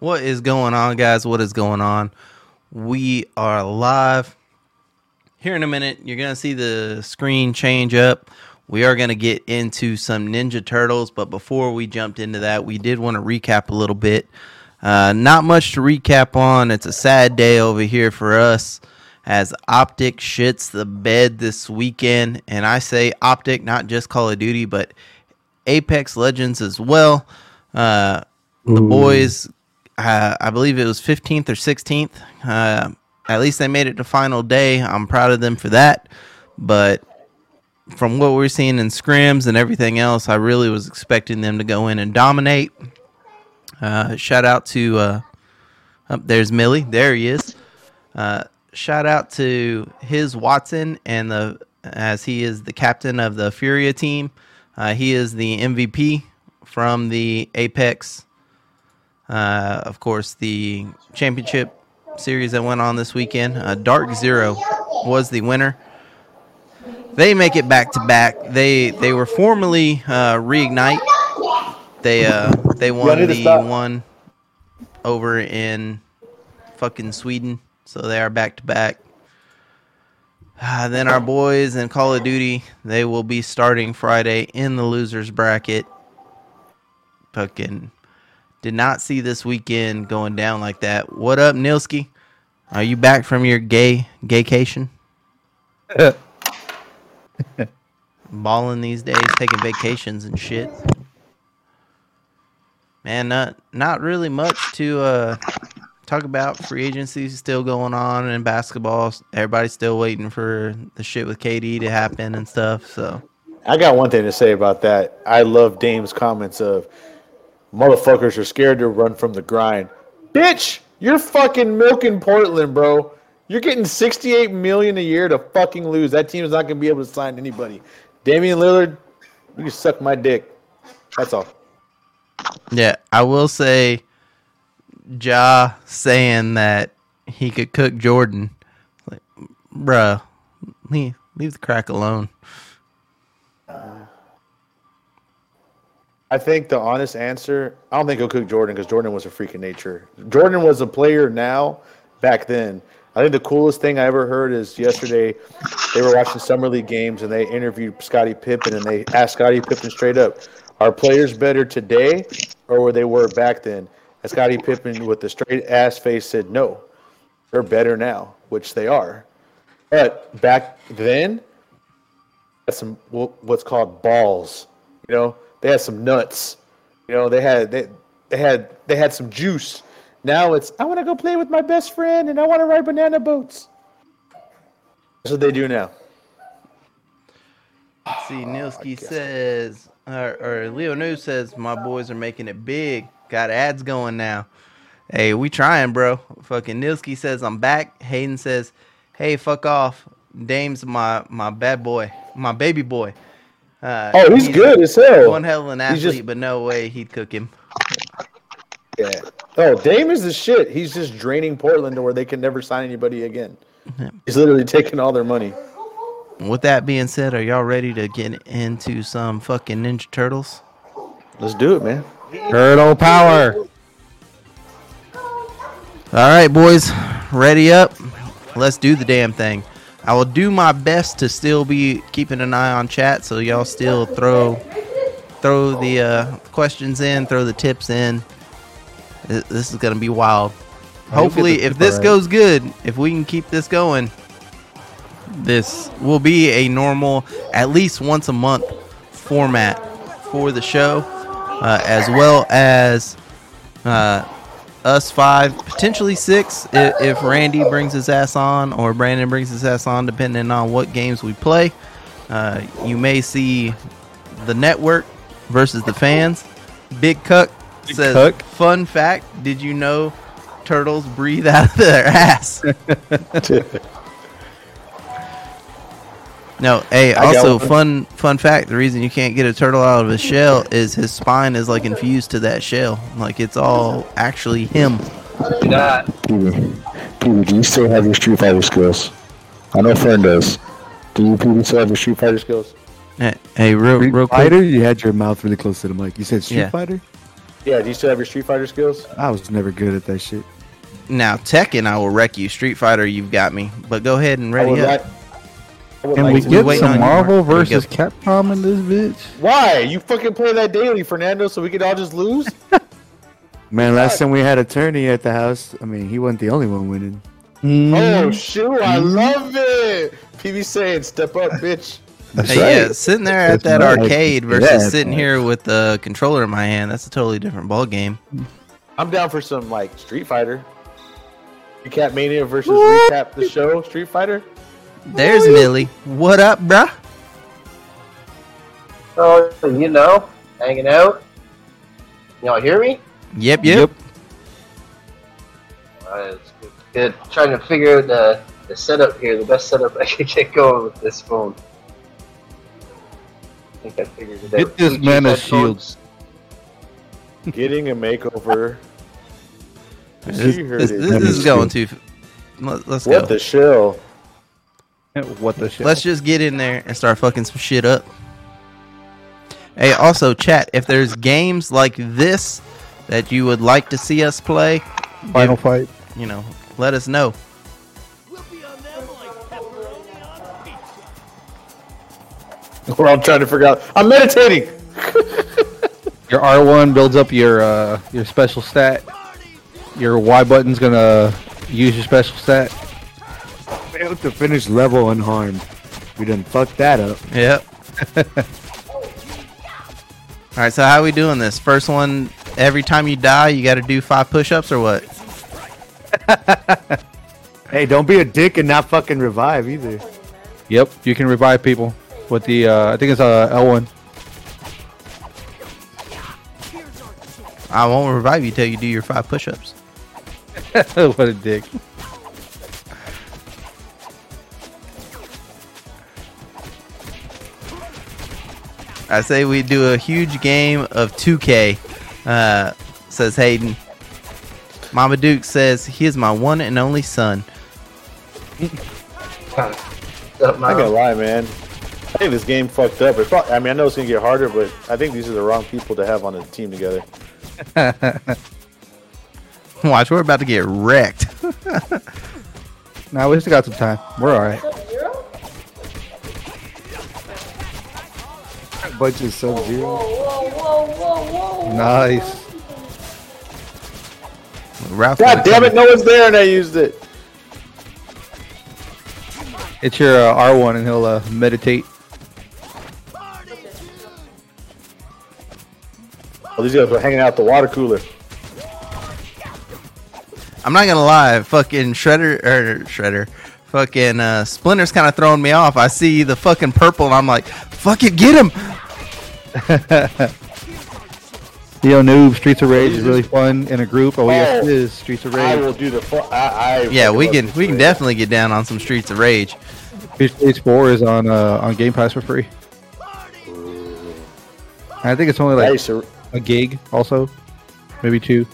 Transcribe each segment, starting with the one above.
What is going on, guys? What is going on? We are live. Here in a minute, you're going to see the screen change up. We are going to get into some Ninja Turtles, but before we jumped into that, we did want to recap a little bit. Uh, not much to recap on. It's a sad day over here for us as Optic shits the bed this weekend. And I say Optic, not just Call of Duty, but Apex Legends as well. Uh, the boys, uh, I believe it was 15th or 16th. Uh, at least they made it to final day. I'm proud of them for that. But from what we're seeing in scrims and everything else, I really was expecting them to go in and dominate. Uh, shout out to uh, up there's Millie. There he is. Uh, shout out to his Watson and the as he is the captain of the Furia team. Uh, he is the MVP from the Apex. Uh, of course, the championship series that went on this weekend. Uh, Dark Zero was the winner. They make it back to back. They they were formerly uh, reignite. They uh they won the one over in fucking Sweden, so they are back to back. Ah, then our boys in Call of Duty, they will be starting Friday in the losers bracket. Fucking did not see this weekend going down like that. What up, Nilski? Are you back from your gay gaycation? Balling these days, taking vacations and shit. Man, not not really much to uh talk about. Free agency is still going on in basketball. Everybody's still waiting for the shit with KD to happen and stuff. So I got one thing to say about that. I love Dame's comments of motherfuckers are scared to run from the grind. Bitch, you're fucking milking Portland, bro. You're getting 68 million a year to fucking lose. That team is not gonna be able to sign anybody. Damian Lillard, you can suck my dick. That's all. yeah, I will say, Ja saying that he could cook Jordan, like, bruh, leave leave the crack alone. I think the honest answer, I don't think he'll cook Jordan because Jordan was a freak of nature. Jordan was a player now, back then. I think the coolest thing I ever heard is yesterday they were watching summer league games and they interviewed Scottie Pippen and they asked Scottie Pippen straight up, "Are players better today or were they were back then?" And Scottie Pippen, with the straight ass face, said, "No, they're better now," which they are. But back then, had some what's called balls. You know, they had some nuts. You know, they had they they had they had some juice. Now it's I want to go play with my best friend and I want to ride banana boats. That's what they do now. See, ah, Nilski says, or, or Leo News says, my boys are making it big. Got ads going now. Hey, we trying, bro. Fucking Nilski says I'm back. Hayden says, hey, fuck off. Dame's my my bad boy, my baby boy. Uh, Oh, he's, good as hell. One hell of an athlete, just- but no way he'd cook him. Yeah. Oh, Dame is the shit. He's just draining Portland to where they can never sign anybody again. He's literally taking all their money. With that being said, are y'all ready to get into some fucking Ninja Turtles? Let's do it, man. Turtle power. All right, boys, ready up. Let's do the damn thing. I will do my best to still be keeping an eye on chat, so y'all still throw throw the uh, questions in, throw the tips in. This is gonna be wild. Hopefully, if this goes good, if we can keep this going, this will be a normal, at least once a month format for the show, uh, as well as uh, us five, potentially six, if, if Randy brings his ass on or Brandon brings his ass on, depending on what games we play. Uh, you may see the network versus the fans. Big Cuck says, Cuck. "Fun fact: Did you know turtles breathe out of their ass?" No, hey, I got also one. fun fun fact, the reason you can't get a turtle out of his shell is his spine is like infused to that shell. Like it's all actually him. Peter, Peter, do you still have your Street Fighter skills? I know a friend does. Do you, Peter, still have your Street Fighter skills? Hey, hey real Street real quick. Fighter? You had your mouth really close to the mic. You said Street Yeah. Fighter? Yeah, do you still have your Street Fighter skills? I was never good at that shit. Now Tekken, I will wreck you. Street Fighter, you've got me. But go ahead and ready would up. like- I would Can like we to- get waiting on some you, Marvel Here we go. versus Capcom in this bitch? Why? You fucking play that daily, Fernando, so we could all just lose? Man, last time we had a tourney at the house, I mean, he wasn't the only one winning. oh, mm-hmm. shoot, I mm-hmm. love it! PB saying, step up, bitch. That's Hey, yeah, sitting there at That's that right. arcade versus Yeah, sitting right. here with the controller in my hand, that's a totally different ball game. I'm down for some, like, Street Fighter. Recap Mania versus recap the show, Street Fighter. There's Millie. What up, bruh? Oh, you know, hanging out. Y'all hear me? Yep, yep. Uh, it's good. good. Trying to figure out the, the setup here, the best setup I could get going with this phone. I think I figured it out. Get this Bluetooth man a headphones. Getting a makeover. This, You this- this is going too. Let, us What go. the shell? What the shit? Let's just get in there and start fucking some shit up. Hey, also, chat, if there's games like this that you would like to see us play, final fight. you know, let us know. Or I'm trying to figure out. I'm meditating. Your R1 builds up your uh, your special stat. Your Y button's gonna use your special stat. Failed to finish level unharmed. We done fucked that up. Yep. All right, so how are we doing this? First one, every time you die, you got to do five push-ups or what? Hey, don't be a dick and not fucking revive either. Yep, you can revive people with the uh, I think it's uh, L1. I won't revive you till you do your five push-ups. what a dick. I say we do a huge game of 2K. Uh, says Hayden. Mama Duke says he is my one and only son. I ain't Mom. gonna lie, man. I think this game fucked up. It's probably, I mean, I know it's gonna get harder, but I think these are the wrong people to have on the team together. Watch, we're about to get wrecked. Now we still got some time. We're all right. Bunch of sub zero. Nice. Ralph God damn it, no one's there and I used it. It's your uh, R1 and he'll uh, meditate. Oh, these guys are hanging out the water cooler. I'm not gonna lie, fucking Shredder or Shredder, fucking uh, Splinter's kind of throwing me off. I see the fucking purple and I'm like, fuck it, get him. Yo, noob, Streets of Rage is really fun in a group. Oh, yes, it is. Streets of I Rage. will do the. Fu- I, I Yeah, we can we can definitely get down on some Streets of Rage. Streets of Rage 4 is on uh, on Game Pass for free. I think it's only like Nice. a gig, also, maybe two.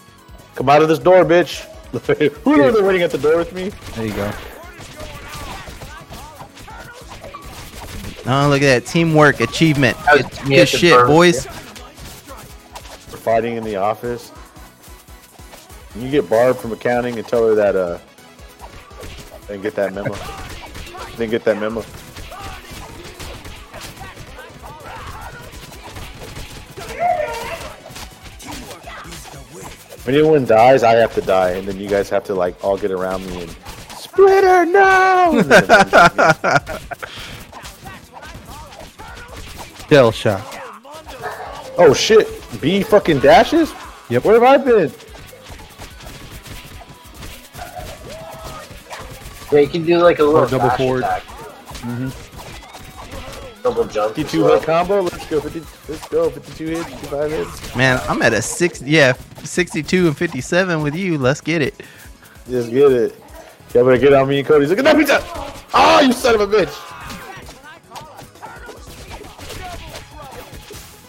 Come out of this door, bitch. Who are they waiting at the door with me? There you go. Oh, look at that teamwork achievement. Good, good shit, burn, boys. We're fighting in the office. You get Barb from accounting and tell her that uh didn't get that memo. didn't get that memo. When anyone dies, I have to die, and then you guys have to like all get around me and Splinter, no! And Shell shock. oh shit! B fucking dashes? Yep. Where have I been? Yeah, you can do like a little double dash forward. attack. Mm-hmm. Double jump. 52 well. hit combo. Let's go. 50, let's go. 52 hits, 55 hits. Man, I'm at a six. Yeah, 62 and 57 with you. Let's get it. Just get it. Y'all better get on me and Cody. Look at that pizza. Oh, you son of a bitch.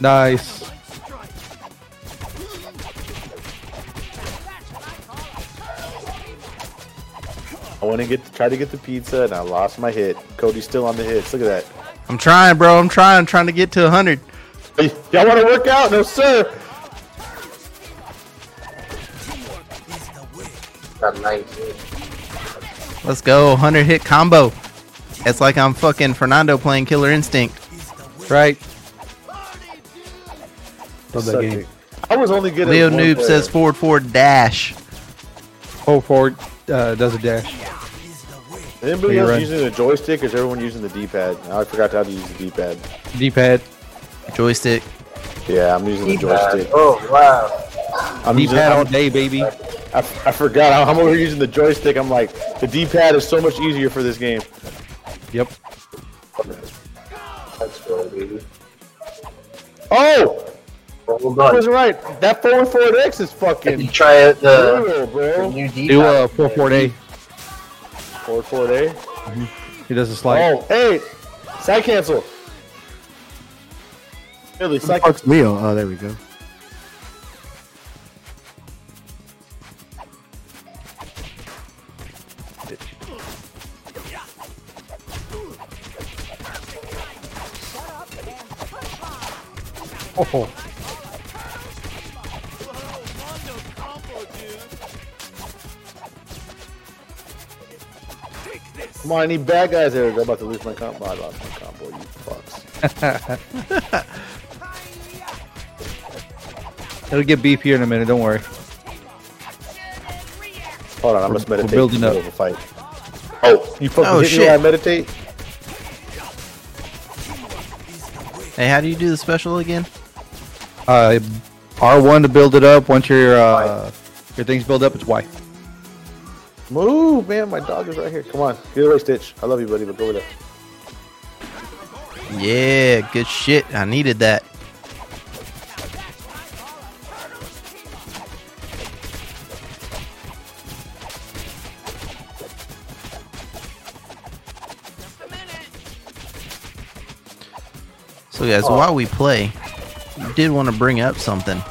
Nice. I want to get try to get the pizza, and I lost my hit. Cody's still on the hits. Look at that. I'm trying, bro. I'm trying. I'm trying to get to 100. Y'all want to work out? No, sir. Let's go. 100 hit combo. It's like I'm fucking Fernando playing Killer Instinct. Right. Love that game. I was only good Leo at one Noob player. says forward forward dash. Oh, forward uh, does a dash. Anybody You're else right. using the joystick or is everyone using the D-pad? I forgot how to use the D-pad. D-pad. Joystick. Yeah, I'm using the D-pad. joystick. Oh, wow. I'm using, D-pad all day, baby. I, I forgot. I'm over here using the joystick. I'm like, the D-pad is so much easier for this game. Yep. Let's go, baby. Oh, Well I was done. right. That forward forward X is fucking. You fucking try it, the, brutal, the bro. new D-pad. Do uh, 4 4 A. Forward forward A. He does a slide. Oh, hey, side cancel. Really, side Fuck's Leo. Oh, there we go. Oh. Come on, I need bad guys there. I'm about to lose my combo. I lost my combo, you fucks. It'll get beefier in a minute. Don't worry. Hold on, I'm We're- we're meditate. building up. of a fight. Oh, you fucking Oh, hit me shit. while I meditate? Hey, how do you do the special again? Uh, R1 to build it up. Once your uh, your things build up, it's Y. Move, man. My dog is right here. Come on. Get away, Stitch. I love you, buddy, but go over there. Yeah, good shit. I needed that. So, guys, oh. while we play, I did want to bring up something.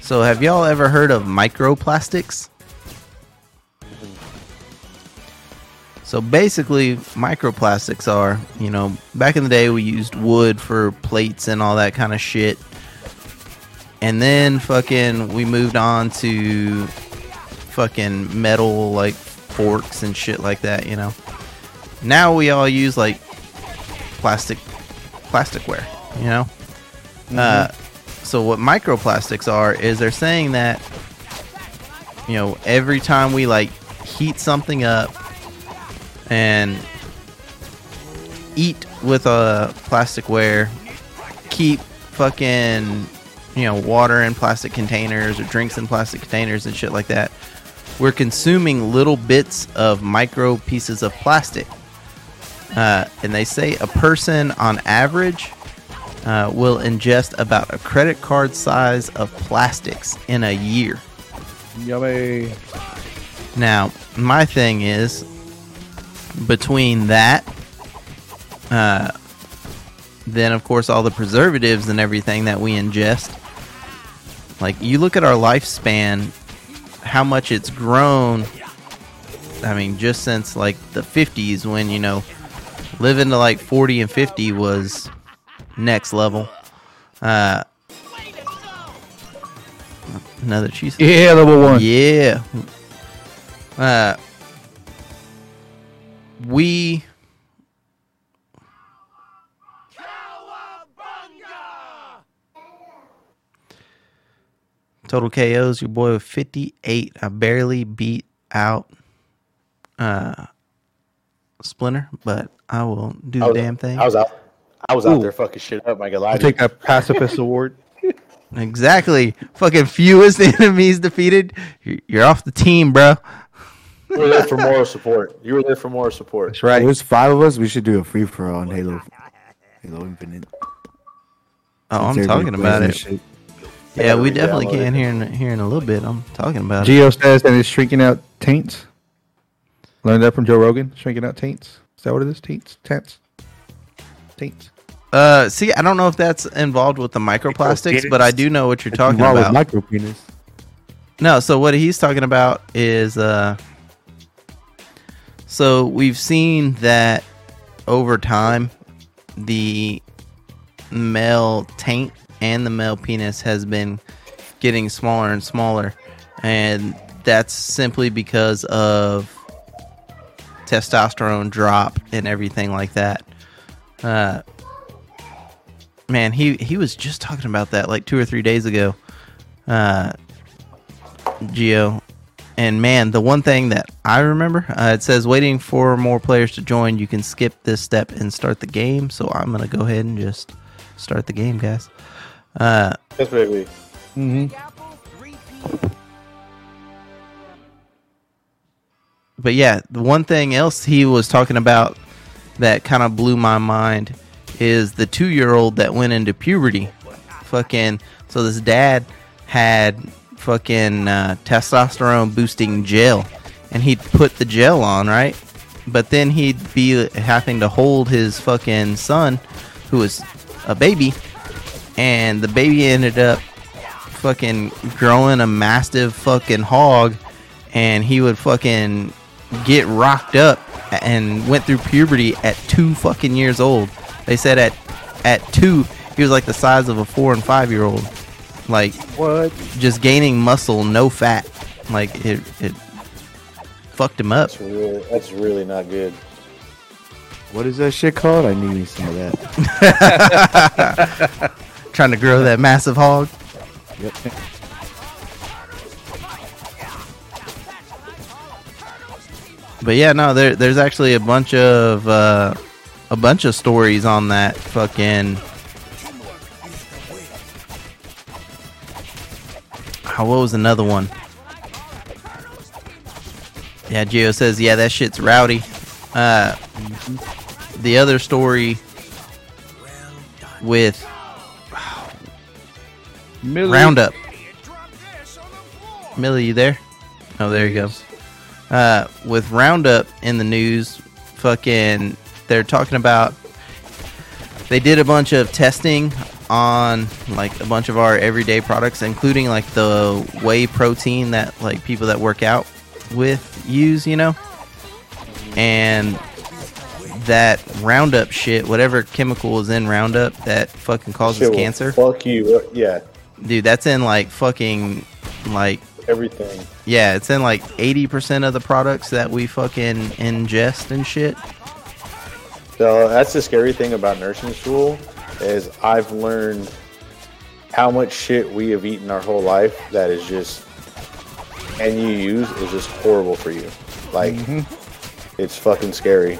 So, have y'all ever heard of microplastics? So basically, microplastics are, you know, back in the day we used wood for plates and all that kind of shit. And then fucking we moved on to fucking metal like forks and shit like that, you know. Now we all use like plastic plasticware, you know. Uh, so what microplastics are is they're saying that you know every time we like heat something up and eat with a plasticware, keep fucking you know water in plastic containers or drinks in plastic containers and shit like that. We're consuming little bits of micro pieces of plastic. Uh, and they say a person on average uh, will ingest about a credit card size of plastics in a year. Yummy. Now, my thing is between that, uh, then of course all the preservatives and everything that we ingest. Like you look at our lifespan, how much it's grown. I mean, just since like the 50s, when you know, living to like 40 and 50 was next level. Uh, another cheese. Yeah, level one. Yeah. Uh, we. Total KOs, your boy with 58. I barely beat out uh, Splinter, but I will do I the damn thing. I was out. I was out there fucking shit up. I can lie I'll to you. take that pacifist award. Exactly. Fucking fewest enemies defeated. You're- You're off the team, bro. You were there for moral support. You were there for moral support. That's right. There's five of us. We should do a free for all on Halo. Halo Infinite. Oh, I'm talking about it. shit. Yeah, we definitely it. can here in here in a little bit. I'm talking about it. Gio says that it's shrinking out taints. Learned that from Joe Rogan. Shrinking out taints. Is that what it is? Taints? Taints? Taints. Uh, see, I don't know if that's involved with the microplastics, but I do know what you're talking Involved with about. micro penis. No, so what he's talking about is uh so we've seen that over time the male taint and the male penis has been getting smaller and smaller and that's simply because of testosterone drop and everything like that. Uh, man, he he was just talking about that like two or three days ago. Uh, Gio, and man, the one thing that I remember, uh, it says waiting for more players to join. You can skip this step and start the game. So I'm gonna go ahead and just start the game, guys. Uh, That's baby. but yeah, the one thing else he was talking about that kind of blew my mind is the two year old that went into puberty. Fucking, so this dad had fucking uh, testosterone boosting gel, and he'd put the gel on, right? But then he'd be having to hold his fucking son, who was a baby, and the baby ended up fucking growing a massive fucking hog and he would fucking get rocked up and went through puberty at two fucking years old. They said at at two he was like the size of a four and five year old. Like What? just gaining muscle, no fat. Like it it fucked him up. That's really, that's really not good. What is that shit called? I need some of that. Trying to grow that massive hog. Yep. But yeah, no, there there's actually a bunch of uh, a bunch of stories on that fucking. Oh, what was another one? Yeah, Gio says, yeah, that shit's rowdy. Uh, the other story with Millie. Roundup. Millie, you there? Oh, there you go. Uh, with Roundup in the news, fucking, they're talking about. They did a bunch of testing on like a bunch of our everyday products, including like the whey protein that like people that work out with use, you know, and that Roundup shit, whatever chemical is in Roundup that fucking causes Shit cancer Fuck you. Yeah, dude that's in like fucking like everything. yeah it's in like 80% of the products that we fucking ingest and shit So that's the scary thing about nursing school is I've learned how much shit we have eaten our whole life that is just and you use is just horrible for you. Like mm-hmm. it's fucking scary.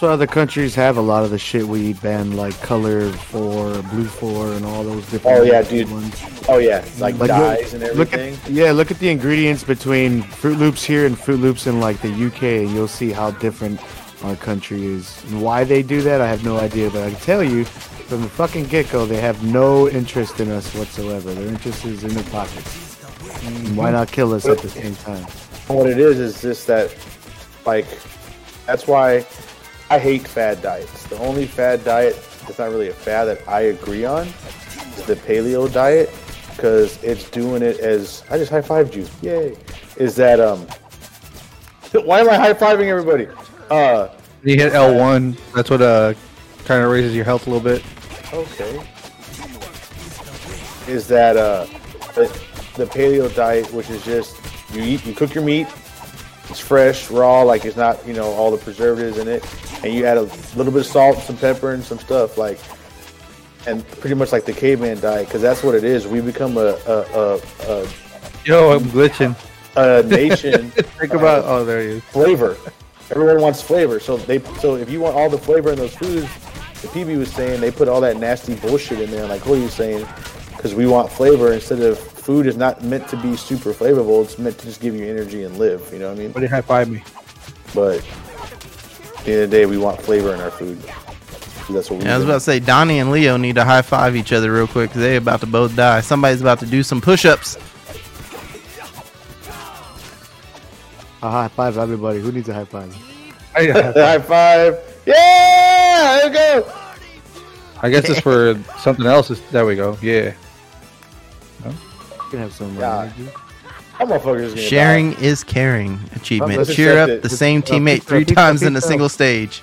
That's why other countries have a lot of the shit we eat banned, like color four, blue four, and all those different. Oh yeah, dude. Ones. Oh yeah, like, Like, dyes look- and Look everything. at yeah, look at the ingredients between Froot Loops here and Froot Loops in like the UK, and you'll see how different our country is. And why they do that, I have no idea. But I can tell you, from the fucking get go, they have no interest in us whatsoever. Their interest is in their pockets. And why not kill us at the same time? what it is is just that like that's why I hate fad diets. The only fad diet that's not really a fad that I agree on is the paleo diet because it's doing it as I just high fived you. Yay. Is that um why am I high fiving everybody? Uh You hit L1. That's what uh kind of raises your health a little bit. okay. Is that uh the, paleo diet which is just you eat you cook your meat It's fresh, raw, like it's not, you know, all the preservatives in it. And you add a little bit of salt, some pepper, and some stuff like, and pretty much like the caveman diet, because that's what it is. We become a a, a, a, Yo, I'm glitching. a nation Think about. Oh, there he is. flavor. Everyone wants flavor, so they so if you want all the flavor in those foods, the PB was saying they put all that nasty bullshit in there, like what are you saying? Because we want flavor instead of food is not meant to be super flavorful. It's meant to just give you energy and live. You know what I mean? Somebody high five me. But at the end of the day, we want flavor in our food. So that's what we. Yeah, I was about to say Donnie and Leo need to high five each other real quick because they're about to both die. Somebody's about to do some push ups. A high five, everybody. Who needs a high five? I, High five! Yeah, there we go. I guess it's for something else. It's- There we go. Yeah. You can have some. Yeah. energy. How motherfuckers gonna Sharing is caring achievement. Let's Cheer up it. the Just- same teammate pizza, three pizza, times in a pizza. single stage.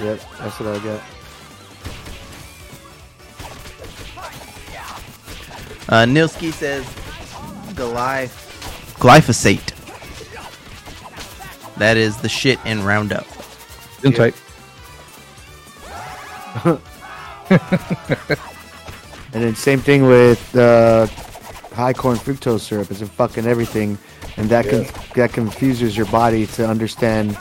Yep, that's what I got. Uh, Nilski says Goliath, glyphosate That is the shit in Roundup. Insight. And then same thing with uh, high corn fructose syrup. It's in fucking everything, and that con- that confuses your body to understand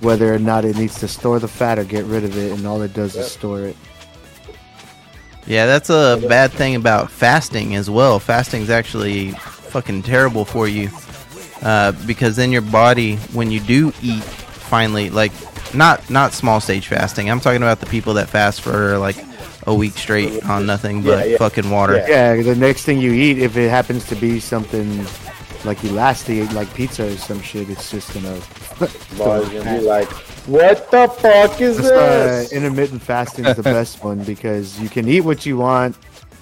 whether or not it needs to store the fat or get rid of it, and all it does is store it. Yeah, that's a bad thing about fasting as well. Fasting is actually fucking terrible for you uh, because then your body, when you do eat, finally, like not not small stage fasting. I'm talking about the people that fast for like a week straight on nothing but Yeah, yeah. fucking water. Yeah. Yeah, the next thing you eat, if it happens to be something like you last ate, like pizza or some shit, it's just gonna. Boys gonna be like, what the fuck is That's why this? intermittent fasting is the best one because you can eat what you want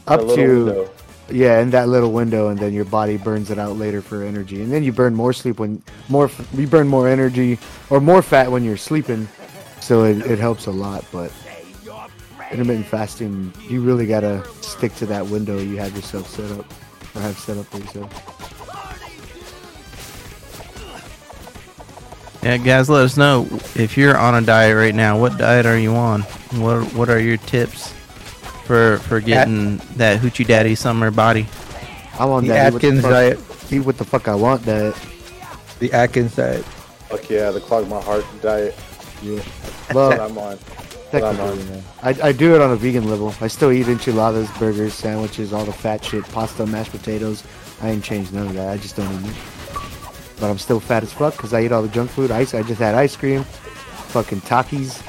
up to window. Yeah in that little window, and then your body burns it out later for energy, and then you burn more sleep when more you burn more energy or more fat when you're sleeping, so it, it helps a lot. But intermittent fasting, you really gotta stick to that window you have yourself set up or have set up for yourself. Yeah, guys, let us know if you're on a diet right now. What diet are you on? What What are your tips for for getting that hoochie daddy summer body? I'm on The that. eat what the Atkins diet. Eat what the fuck I want. That The Atkins diet. Fuck yeah, the clog my heart diet. yeah. That Well, I'm on. That I'm technically, on. man. I, I do it on a vegan level. I still eat enchiladas, burgers, sandwiches, all the fat shit, pasta, mashed potatoes. I ain't changed none of that. I just don't eat meat. But I'm still fat as fuck because I eat all the junk food. Ice. I just had ice cream, fucking Takis.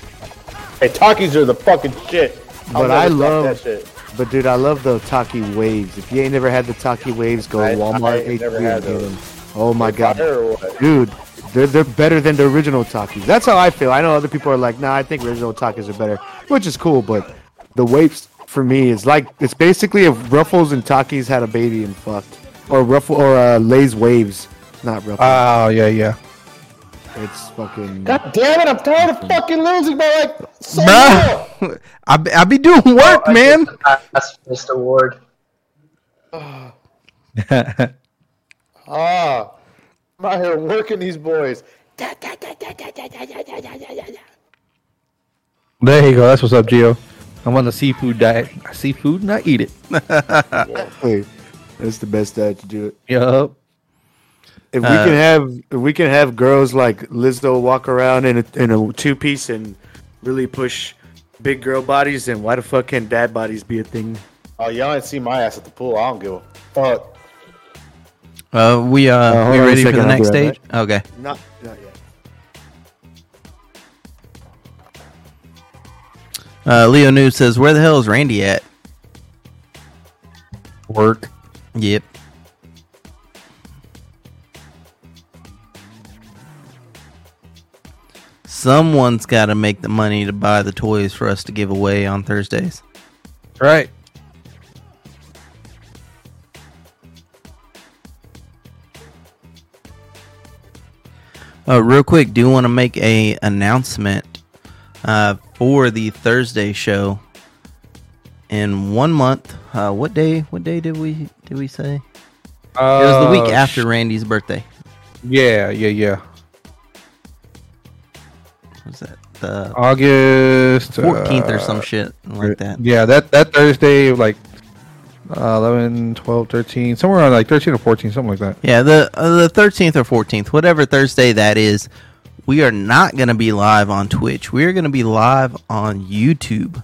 Hey, Takis are the fucking shit. I'll But I love- that shit. But dude, I love the Taki waves. If you ain't never had the Taki waves, go I- to Walmart, I ain't never had those. them. Oh my god, Fire or dude, they're they're better than the original Takis. That's how I feel. I know other people are like, nah, I think original Takis are better, which is cool. But the waves for me is like it's basically if Ruffles and Takis had a baby and fucked, or Ruffle or uh, Lay's waves, not Ruffles. Oh yeah, yeah. It's fucking. God damn it! I'm tired of fucking losing by like so Bruh, I be, I be doing work, I man. That's the Pass Award. Ah, I'm out here working these boys. There you go. That's what's up, Gio. I'm on the seafood diet. I see food and I eat it. Hey, that's the best diet to do it. Yup. If we Uh, can have if we can have girls like Lizzo walk around in a, in a two piece and really push big girl bodies, then why the fuck can dad bodies be a thing? Oh, y'all ain't see my ass at the pool. I don't give a fuck. Uh, we uh, Uh, we ready for the I'll next right stage? Okay. Not not yet. Uh, Leo News says, "Where the hell is Randy at?" Work. Yep. Someone's got to make the money to buy the toys for us to give away on Thursdays. Right. Uh, real quick, do you want to make a announcement uh, for the Thursday show. In one month, uh, what day? What day did we did we say? it was the week Uh, after Randy's birthday. Yeah, yeah, yeah. Was that the August fourteenth or uh, some shit like that? Yeah, that that Thursday, like uh, 11, 12, 13, somewhere around like 13 or 14, something like that. Yeah, the uh, the thirteenth or fourteenth, whatever Thursday that is. We are not going to be live on Twitch. We are going to be live on YouTube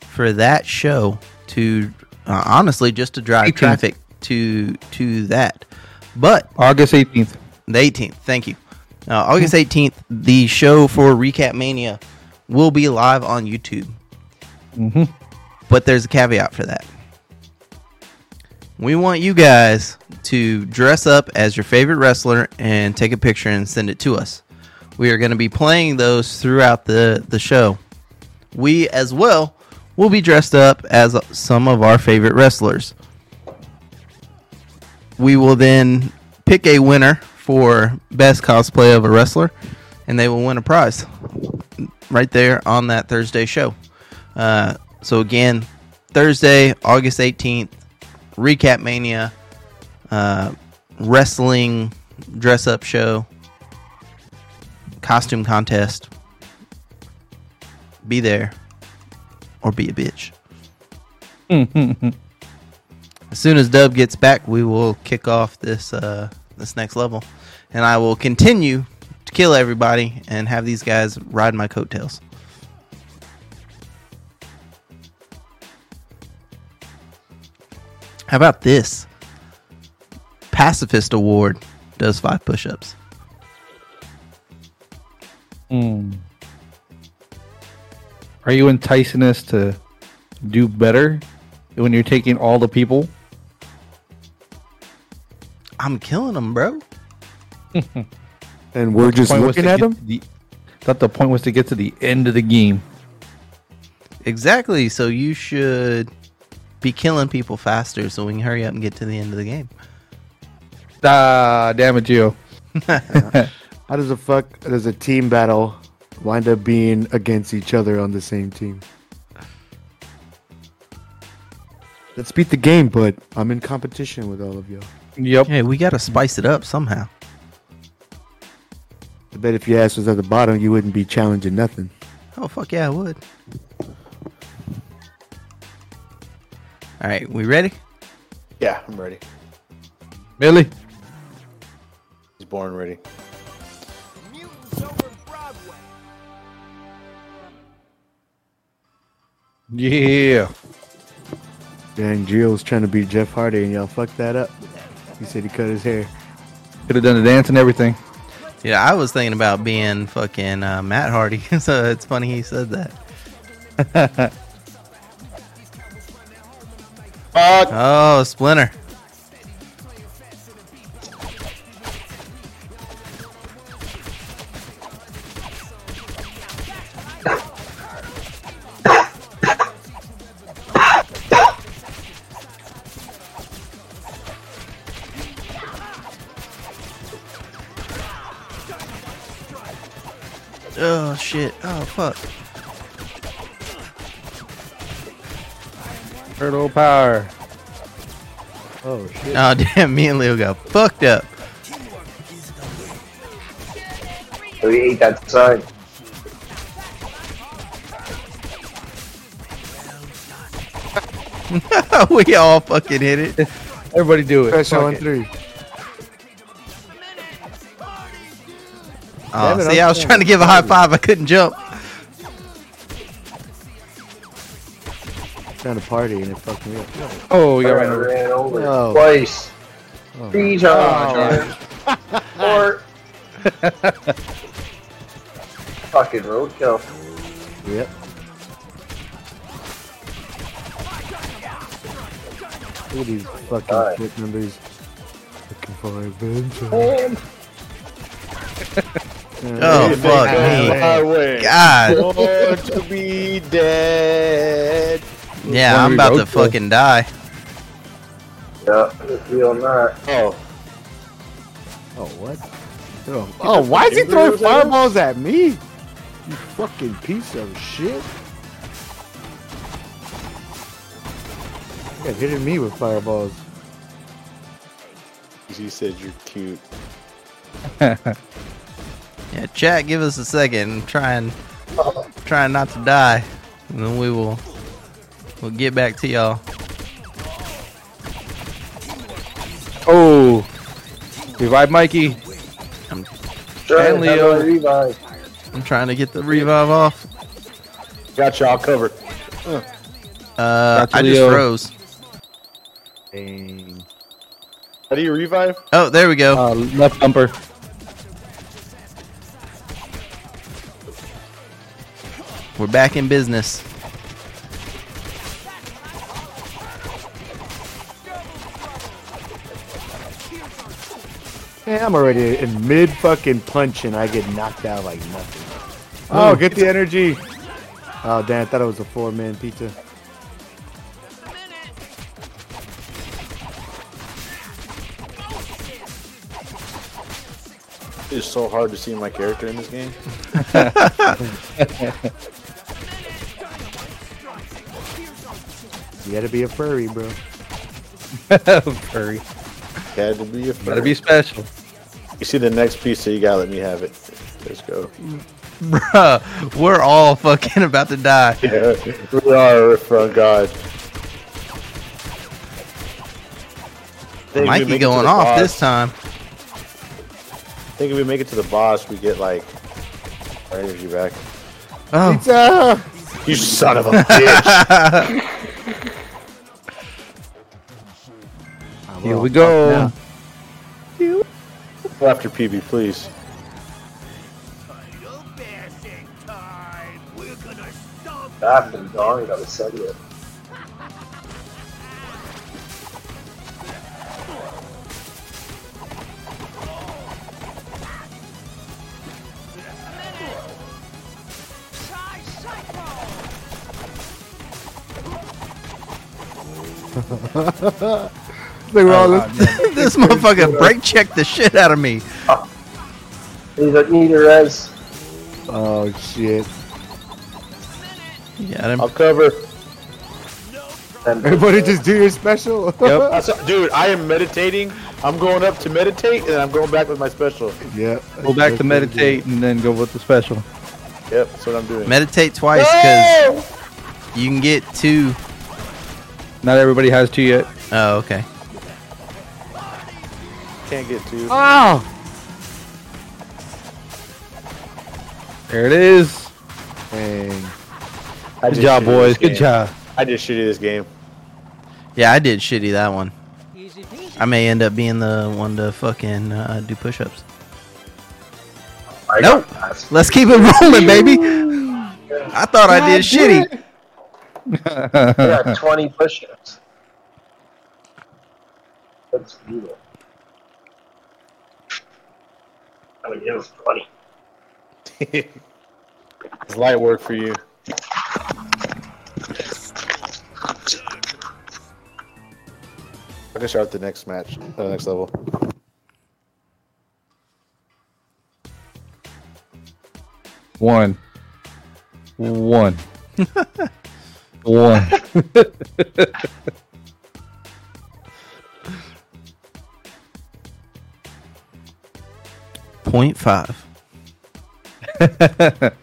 for that show. To uh, honestly, just to drive 18th. traffic to to that. But August 18th. the 18th, thank you. Uh, August 18th, the show for Recap Mania will be live on YouTube. Mhm. But there's a caveat for that. We want you guys to dress up as your favorite wrestler and take a picture and send it to us. We are going to be playing those throughout the, the show. We, as well, will be dressed up as some of our favorite wrestlers. We will then pick a winner for best cosplay of a wrestler, and they will win a prize right there on that Thursday show. Uh, so again, Thursday, August 18th, Recap Mania, uh, wrestling dress up show. costume contest. Be there or be a bitch. as soon as Dub gets back, we will kick off this uh, this next level, and I will continue to kill everybody and have these guys ride my coattails. How about this? Pacifist Award does five push-ups. Hmm. Are you enticing us to do better when you're taking all the people? I'm killing them, bro. And we're just looking at them. to the- thought the point was to get to the end of the game. Exactly. So you should be killing people faster so we can hurry up and get to the end of the game. Ah, damn it, Gio. How does a fuck does a team battle wind up being against each other on the same team? Let's beat the game, but I'm in competition with all of you. Yep. Hey, we got to spice it up somehow. I bet if your ass was at the bottom, you wouldn't be challenging nothing. Oh, fuck yeah, I would. All right, we ready? Yeah, I'm ready. Billy. He's born ready. Yeah. Dang, Gio's trying to beat Jeff Hardy, and y'all fucked that up. He said he cut his hair. Could have done the dance and everything. Yeah, I was thinking about being fucking uh, Matt Hardy, so it's funny he said that. Fuck. Oh, Splinter. Oh shit! Oh fuck! Turtle power. Oh shit! Oh damn! Me and Leo got fucked up. So we ate that sign. we all fucking hit it. Everybody do it. Pressure Fuck on it. three. Oh, Damn see, I'm I was trying to give a high five. I couldn't jump. Trying to party and it fucked me up. Oh, we got I right over. ran over Oh. twice. Oh. Three times. Oh, or fucking roadkill. Yep. Look at these fucking Alright. shit numbers. Looking for adventure. Man, Oh Hey, fuck me! way. God, Born to be dead. yeah, Wanna I'm about to roadkill. fucking die. yeah, real not. Oh, Oh, what? Oh, oh why is he throwing fireballs at me? You fucking piece of shit. Yeah, hitting me with fireballs. he said you're cute. Yeah, chat, give us a second. Trying, trying not to die, and then we will, we'll get back to y'all. Oh. Revive Mikey. Try And and Leo. revive. I'm trying to get the revive off. Got y'all covered. Uh, Gotcha, I just froze. Dang. How do you revive? Oh, there we go. Uh, left bumper. We're back in business. Yeah, I'm already in mid fucking punch and I get knocked out like nothing. Oh, hmm. get the energy. Oh, damn, I thought it was a four man pizza. It's so hard to see my character in this game. You gotta be a furry, bro. Furry. Had to be a furry. Gotta be special. You see the next piece, so you gotta let me have it. Let's go. Bruh, we're all fucking about to die. Yeah, we are from God. Think if Mikey make it to going off boss- this time. I think if we make it to the boss, we get like our energy back. Oh, Pizza! You son of a bitch! Here we go. now. Go after PB, please. I've been gone, got a set yet. They were oh, all this motherfucker break checked the shit out of me. Uh, need a, need a res. Oh shit! Got him. I'll cover. Everybody just do your special. Yep. That's- dude, I am meditating. I'm going up to meditate, and then I'm going back with my special. Yeah. Go back to meditate and then go with the special. Yep, that's what I'm doing. Meditate twice because you can get two. Not everybody has two yet. Oh, okay. Can't get to. Oh! There it is. Dang. I Good just job, shitty boys. this Good game. job. I just shitty this game. Yeah, I did shitty that one. I may end up being the one to fucking uh, do push-ups. I Nope. got passed. Let's keep it rolling, baby. I thought I did shitty. I got 20 push-ups. That's brutal. I mean, it was 20. It's light work for you. I can start the next match, uh, next level. One. One. One. Point five.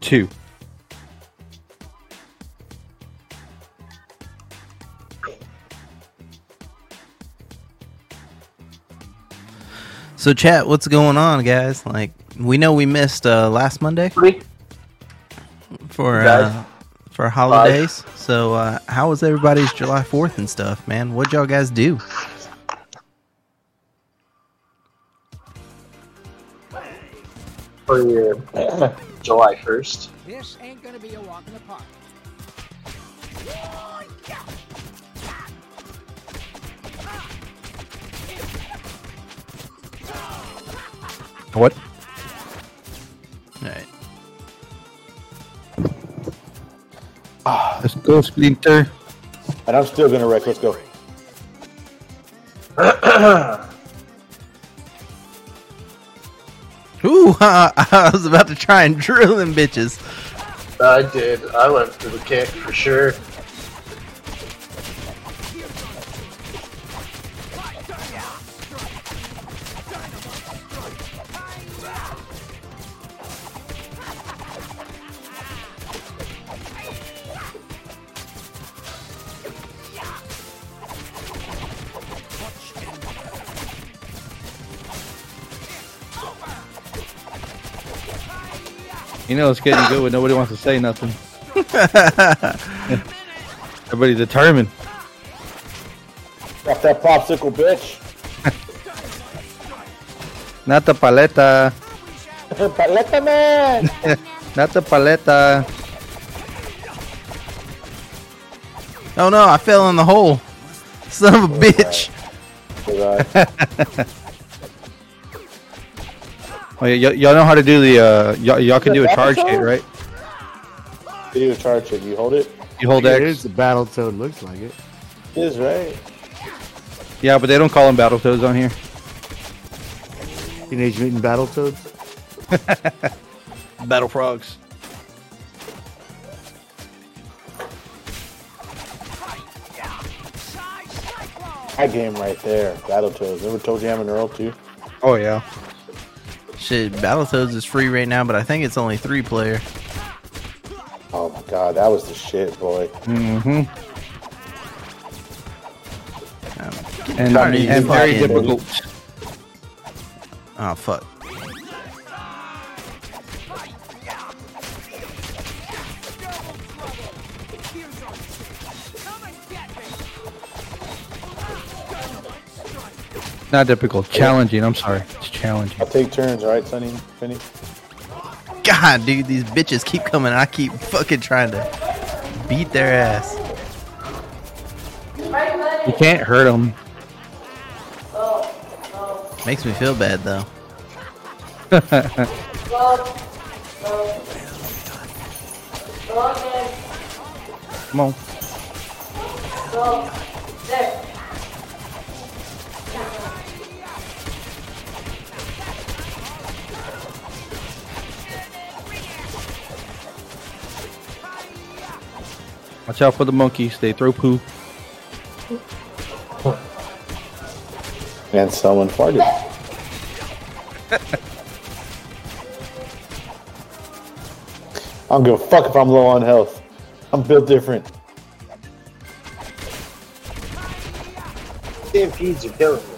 Two. So, chat, what's going on, guys? Like, we know we missed uh, last Monday Three? for uh, for holidays. So, uh, how was everybody's July Fourth and stuff, man? What'd y'all guys do? For your July 1st. This ain't gonna be a walk in the park. What? All right. Ah, let's go, Splinter. And I'm still gonna wreck. Let's go. I was about to try and drill them bitches. I did. I went for the kick for sure. You know it's getting good when nobody wants to say nothing. Everybody determined. Drop that popsicle, bitch. Not the paleta. Paleta man. Not the paleta. Oh no, I fell in the hole. Son of a bitch. Oh, yeah, y- y'all know how to do the. Uh, y'all, y'all can do a charge hit, right? You do a charge it. You hold it. You hold It X. is the battle toad. Looks like it. It is right. Yeah, but they don't call them battle toads on here. Teenage Mutant Battle Toads. Battle Frogs. That game right there. Battletoads. Remember ToeJam and Earl too? Oh yeah. Shit, Battletoads is free right now, but I think it's only three player. Oh my god, that was the shit, boy. Mm-hmm. Um, And, tired of and very difficult. Oh fuck. Not difficult. Challenging. I'm sorry. It's challenging. I'll take turns, all right, Sonny? Finny? God, dude, these bitches keep coming. I keep fucking trying to beat their ass. You can't hurt them. Makes me feel bad though. Come on. Watch out for the monkeys. They throw poo. And someone farted. I don't give a fuck if I'm low on health. I'm built different. Stampedes are killing me.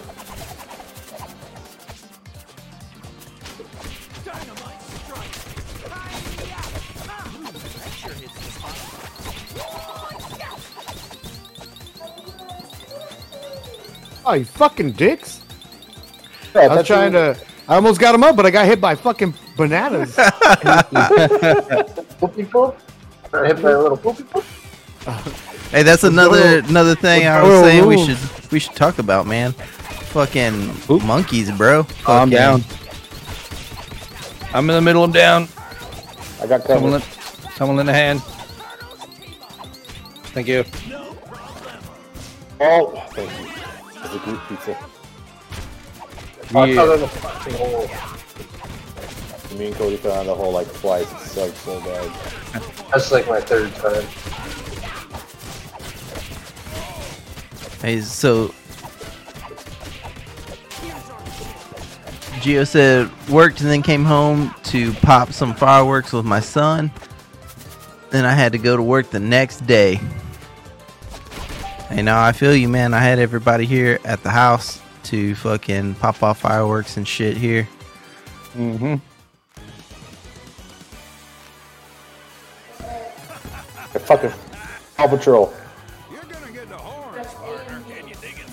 Oh, you fucking dicks! Yeah, I was trying what- to. I almost got him up, but I got hit by fucking bananas. Poopy poop? Hit by a little poopy poop? Hey, that's another another thing I was saying we should we should talk about, man. Fucking Oop. monkeys, bro. I'm Fucking- down. I'm in the middle. I'm down. I got Someone, covered. lend, someone lend a hand. Thank you. Oh, thank you. It's a group pizza. I Yeah. fell in the fucking hole. Me and Cody fell down the hole like twice. It sucked so bad. That's like my third time. Hey, so Gio said worked and then came home to pop some fireworks with my son. Then I had to go to work the next day. Hey, now I feel you, man. I had everybody here at the house to fucking pop off fireworks and shit here. Mm-hmm. Hey, fucking Paw Patrol.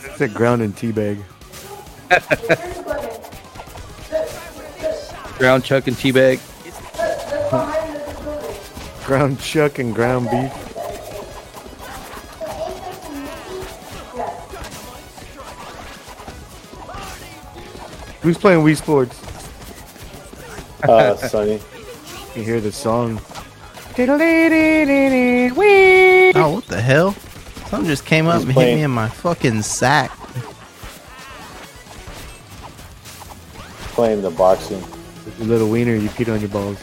It's a ground and teabag. Ground chuck and teabag. Ground chuck and ground beef. Who's playing Wii Sports? Uh, Sonny. You hear the song. Oh, what the hell? Something just came up He's and hit me in my fucking sack. Playing the boxing. You little wiener, you peed on your balls.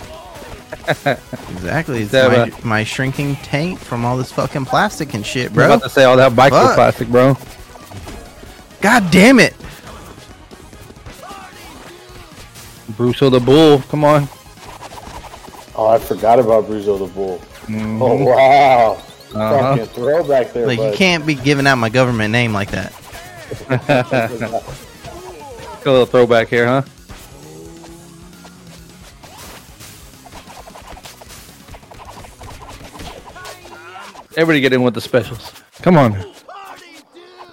Exactly. It's that my, about- my shrinking tank from all this fucking plastic and shit, bro. I'm bro. about to say all that Fuck. microplastic, bro. God damn it. Bruce the Bull. Come on. Oh, I forgot about Bruzo the Bull. Mhm. Oh, wow. Uh-huh. Fucking throwback there, Like, you can't be giving out my government name like that. Got a little throwback here, huh? Everybody get in with the specials. Come on.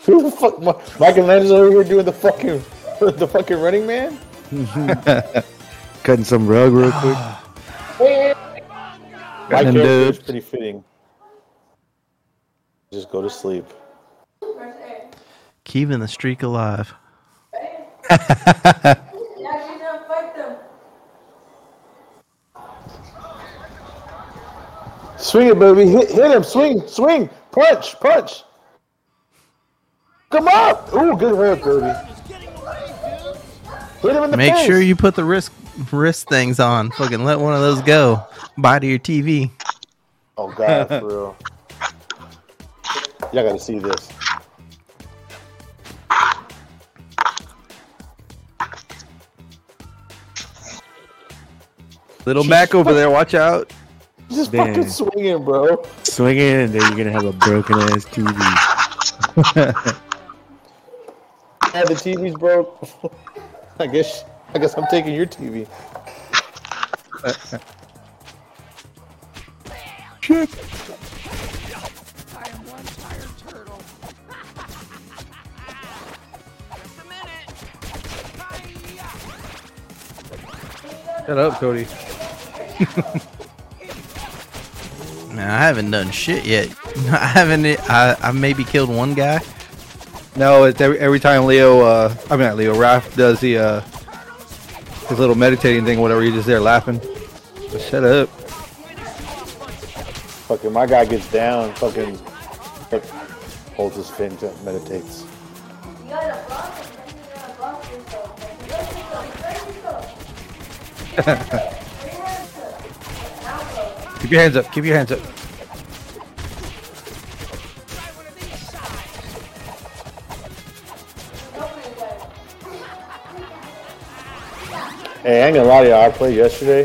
Who the fuck? Mi- Mike and Landis over here doing the fucking, the fucking running man? Cutting some rug real quick. My And character is pretty fitting. Just go to sleep. Keeping the streak alive. Swing it, baby. Hit, hit him. Swing, swing. Punch, punch. Come up. Ooh, good hook, Cody. Hit him in the Make face. sure you put the wrist wrist things on. Fucking let one of those go. Body your TV. Oh God, for real. Y'all gotta see this. Little Mac over there, watch out. Just Damn. fucking swinging, bro. Swing it, and then you're gonna have a broken ass TV. Yeah, the TV's broke. I guess. I guess I'm taking your TV. I am one tired turtle. Shut up, Cody. Man, I haven't done shit yet. I haven't. I, I maybe killed one guy. No, it's every, every time Leo, uh, I mean not Leo, Raph does the uh, his little meditating thing, whatever. You're just there laughing. But shut up. Fucking my guy gets down. Fucking. Holds his fin, meditates. Keep your hands up. Keep your hands up. Hey, I ain't gonna lie to you. I played yesterday.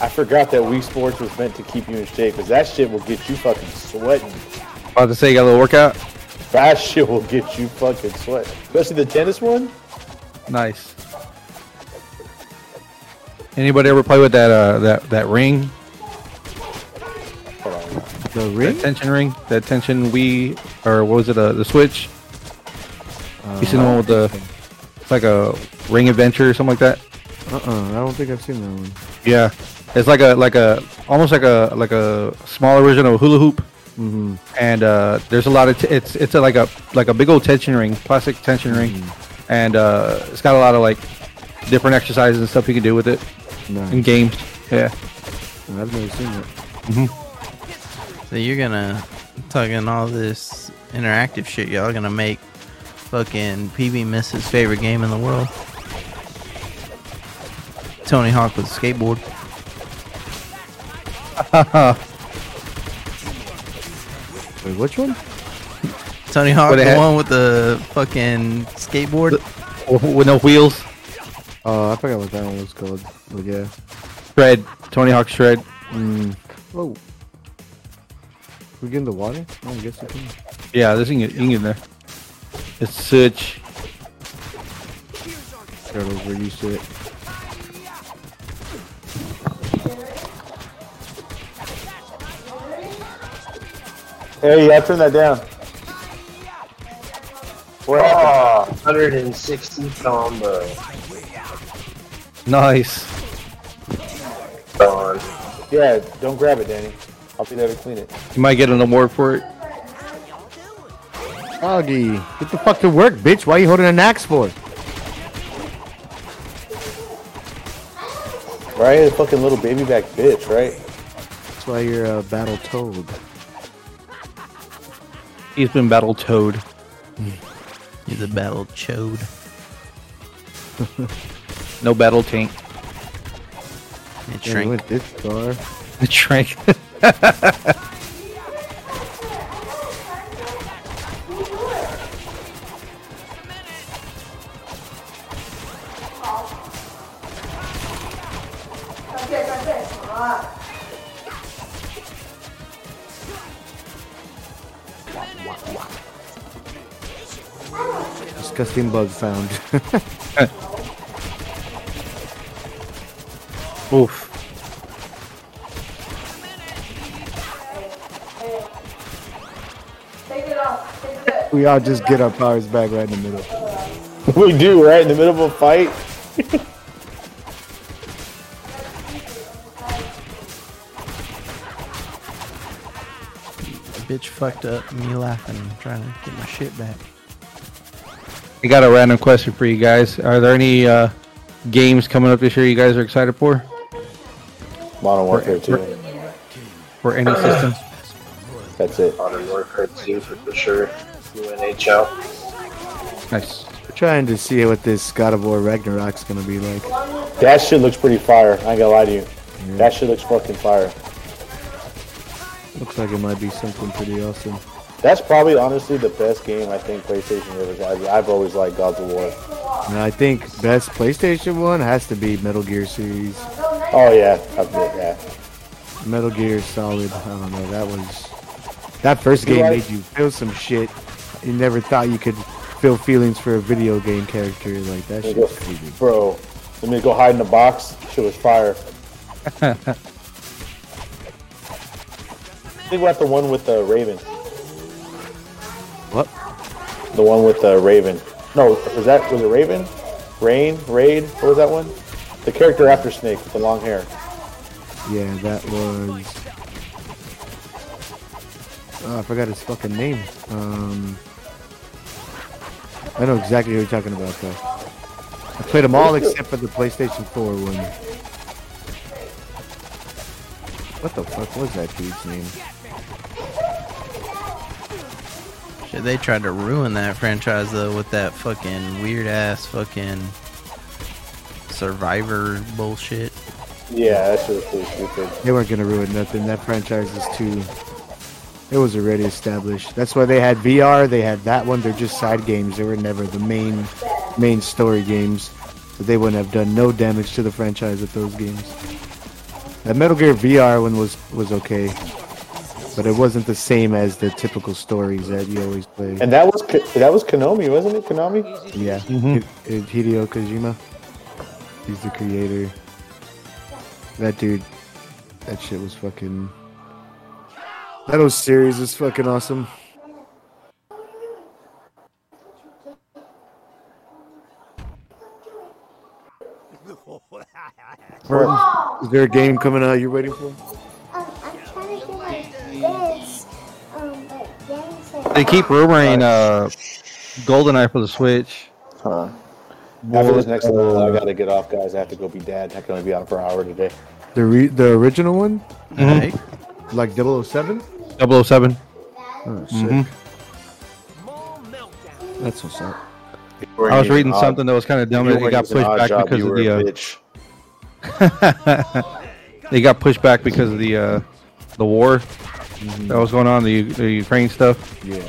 I forgot that Wii Sports was meant to keep you in shape, because that shit will get you fucking sweating. About to say, you got a little workout. That shit will get you fucking sweating. Especially the tennis one. Nice. Anybody ever play with that uh that that ring, The ring? that tension ring, that tension Wii, or what was it? Uh, the Switch. you seen the one with the? It's like a ring adventure or something like that. Uh-uh. I don't think I've seen that one. Yeah, it's like a like a almost like a like a smaller version of a hula hoop. Mm-hmm. and uh, there's a lot of t- it's it's a, like a like a big old tension ring, plastic tension ring, and uh, it's got a lot of like different exercises and stuff you can do with it No, in games. Yeah, I've never seen that. So you're gonna talking all this interactive shit. Y'all gonna make fucking PB miss his favorite game in the world. Tony Hawk with a skateboard. Wait, which one? Tony Hawk, What the had- one with the fucking skateboard. with with no wheels. Oh, I forgot what that one was called. But yeah. Shred, Tony Hawk Shred. Mm. Oh. We get in the water? I guess we can. Yeah, this thing you can get in there. It's such. Turtles were used to it. Hey, yeah, turn that down. What happened? 160 combo. Nice. Gone. Yeah, don't grab it, Danny. I'll be there to clean it. You might get an award for it. Augie, get the fuck to work, bitch. Why are you holding an axe for? Right? A fucking little baby back bitch, right? That's why you're a battle toad. He's been battle toad. He's a battle chode. No battle tank. It Yeah, shrank. went this Disgusting bug found. Oof. we all just get our powers back right in the middle. We do, right? In the middle of a fight. Bitch fucked up. Me laughing, trying to get my shit back. I got a random question for you guys. Are there any uh, games coming up this year you guys are excited for? Modern Warfare 2. For any system? That's it. Modern Warfare 2 for, for sure. UNH. Nice. We're trying to see what this God of War Ragnarok's gonna be like. That shit looks pretty fire. I ain't gonna lie to you. That shit looks fucking fire. Looks like it might be something pretty awesome. That's probably honestly the best game I think PlayStation ever got. I've always liked Gods of War. And I think best PlayStation one has to be Metal Gear series. Oh yeah. Yeah. Metal Gear Solid. I don't know. That was that first game like- made you feel some shit. You never thought you could feel feelings for a video game character like that. Shit was crazy. Bro, let me go hide in the box. Shit was fire. I think about the one with the Raven. What? The one with the Raven. No, was that was it Raven? Rain? Raid? What was that one? The character after Snake with the long hair. Yeah, that was. Oh, I forgot his fucking name. Um, I know exactly who you're talking about, though. I played them all except for the PlayStation 4 one. What the fuck was that dude's name? They tried to ruin that franchise though with that fucking weird ass fucking survivor bullshit. Yeah, that shit was pretty stupid. They weren't gonna ruin nothing. That franchise is too. It was already established. That's why they had VR. They had that one. They're just side games. They were never the main, main story games. So they wouldn't have done no damage to the franchise with those games. That Metal Gear VR one was was okay, but it wasn't the same as the typical stories that you always play. And that was that was Konami, wasn't it? Konami? yeah, mm-hmm. Hi- Hi- Hideo Kojima. He's the creator. That dude, that shit was fucking. That whole series is fucking awesome. Is there a game coming out you're waiting for? They keep rumoring uh, GoldenEye for the Switch. Huh. After this next level, I gotta get off, guys. I have to go be dad. I can only be on for an hour today. The re- the original one, Right? like 007? 007. Oh shit. Mhm. That's what's up. I was reading something that was kind of dumb. It got pushed back because of the. Uh, they got pushed back because of the uh, the war that was going on, the, the Ukraine stuff. Yeah.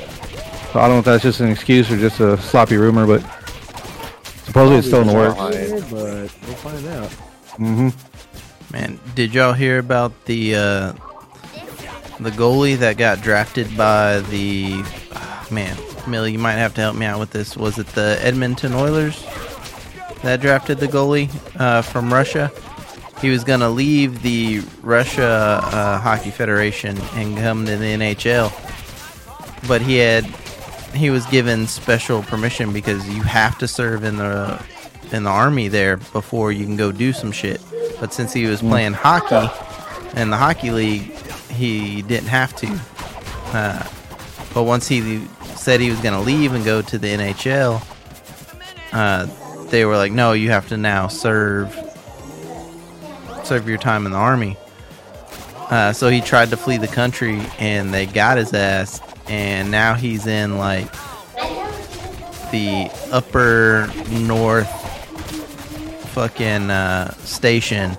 So I don't know if that's just an excuse or just a sloppy rumor, but supposedly it's still in the works. But we'll find out. hmm Man, did y'all hear about the uh, the goalie that got drafted by the ah, man? Millie, you might have to help me out with this. Was it the Edmonton Oilers that drafted the goalie uh, from Russia? He was gonna leave the Russia uh, Hockey Federation and come to the NHL, but he had he was given special permission because you have to serve in the in the army there before you can go do some shit. But since he was playing hockey in the hockey league, he didn't have to. Uh, but once he said he was going to leave and go to the NHL, uh, they were like, "No, you have to now serve serve your time in the army." Uh, so he tried to flee the country, and they got his ass, and now he's in like the upper north fucking uh, station,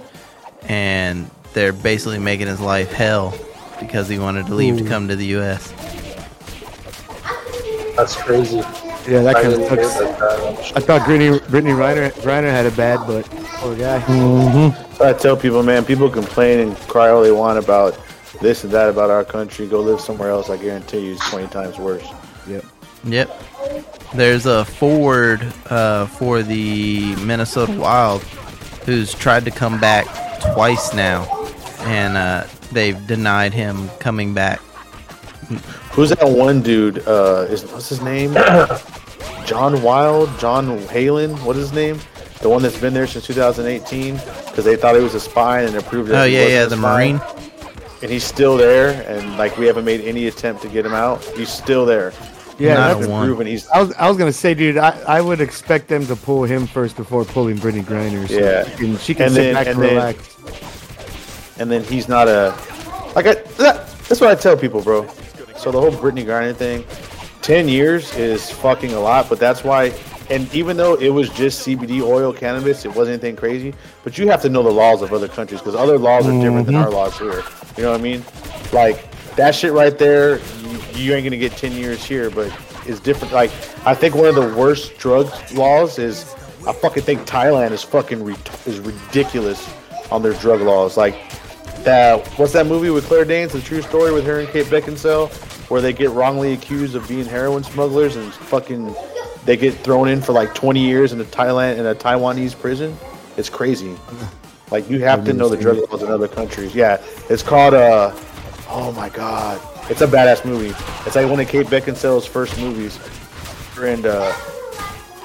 and they're basically making his life hell because he wanted to leave to come to the U.S. That's crazy. Yeah, that I kind of sucks. that. I thought Brittney, Brittney Griner, Griner had it bad, but poor guy. So I tell people, man, people complain and cry all they want about this and that about our country. Go live somewhere else. I guarantee you, it's twenty times worse. Yep. Yep. There's a forward uh, for the Minnesota Wild who's tried to come back twice now, and uh, they've denied him coming back. Who's that one dude? Uh, is what's his name? John Wild, John Halen. What is his name? The one that's been there since 2018 because they thought he was a spy and it proved that Oh he yeah, wasn't yeah, a the spy. Marine. And he's still there, and like we haven't made any attempt to get him out. He's still there. Yeah, Not that's a one. proven he's I was I was gonna say, dude, I, I would expect them to pull him first before pulling Brittney Griner. So Yeah. she can, she can And sit then- back and, and then- relax. and then he's not a like I, that, that's what I tell people, bro. So the whole Brittney Griner thing, ten years is fucking a lot, but that's why. And even though it was just CBD oil cannabis, it wasn't anything crazy. But you have to know the laws of other countries because other laws are different than our mm-hmm. laws here. You know what I mean? Like that shit right there, you, you ain't gonna get ten years here, but it's different. Like I think one of the worst drug laws is I fucking think Thailand is fucking re- is ridiculous on their drug laws. Like that, what's that movie with Claire Danes, the true story with her and Kate Beckinsale, where they get wrongly accused of being heroin smugglers and fucking they get thrown in for like 20 years in a Thailand in a Taiwanese prison. It's crazy. Like you have to know the drug laws in other countries. Yeah, it's called uh, oh my god, it's a badass movie. It's like one of Kate Beckinsale's first movies. Her and uh,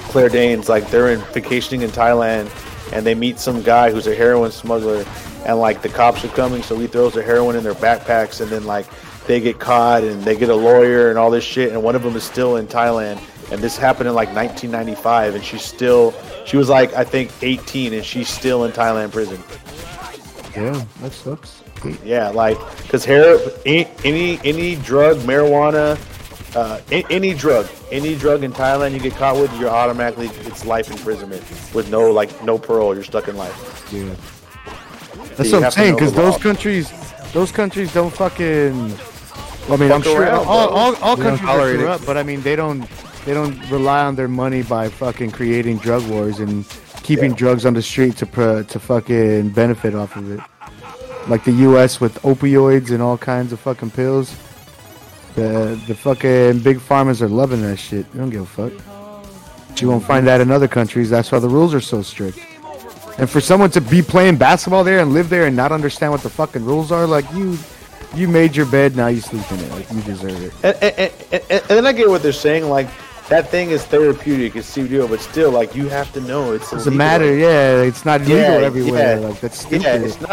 Claire Danes, like they're in vacationing in Thailand, and they meet some guy who's a heroin smuggler, and like the cops are coming, so he throws the heroin in their backpacks, and then like they get caught, and they get a lawyer and all this shit, and one of them is still in Thailand, and this happened in like 1995, and she's still, she was like I think 18, and she's still in Thailand prison. Yeah, that sucks. Yeah, like because hair, any any any drug, marijuana, uh, any drug, any drug in Thailand you get caught with, you're automatically it's life imprisonment with no like no parole. You're stuck in life. Yeah. That's you what I'm saying, because those countries, those countries don't fucking. I mean, I'm sure around, all, all, all don't countries are tolerate corrupt, but I mean, they don't they don't rely on their money by fucking creating drug wars and keeping Yeah. drugs on the street to pro, to fucking benefit off of it. Like the U.S. with opioids and all kinds of fucking pills. The the fucking big farmers are loving that shit. They don't give a fuck. But you won't find that in other countries. That's why the rules are so strict. And for someone to be playing basketball there and live there and not understand what the fucking rules are, like you, you made your bed, now you sleep in it. Like you deserve it. And, and, and, and, and then I get what they're saying. Like that thing is therapeutic, it's CBD, but still, like you have to know it's. Doesn't illegal. matter. Yeah, it's not legal Yeah, everywhere. yeah. Like that's stupid. Yeah, it's not.